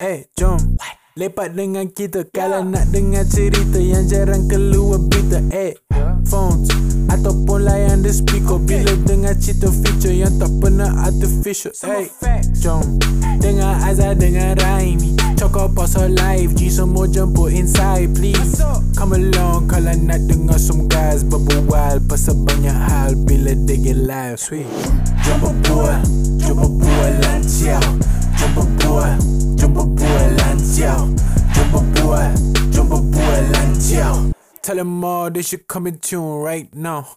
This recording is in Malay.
Eh, jom. Lepak dengan kita. Kalau nak dengar cerita Yang jarang keluar berita Eh, phones Ataupun layan the speaker. Bila dengar cerita feature Yang tak pernah artificial Eh, jom. Dengar Azhar dengan Raimi. Cokok pasal live G semua jemput inside please. Come along Kalau nak dengar some guys Berbual pasal banyak hal. Bila they get live Sweet. Jom berbual Tell them all they should come in tune right now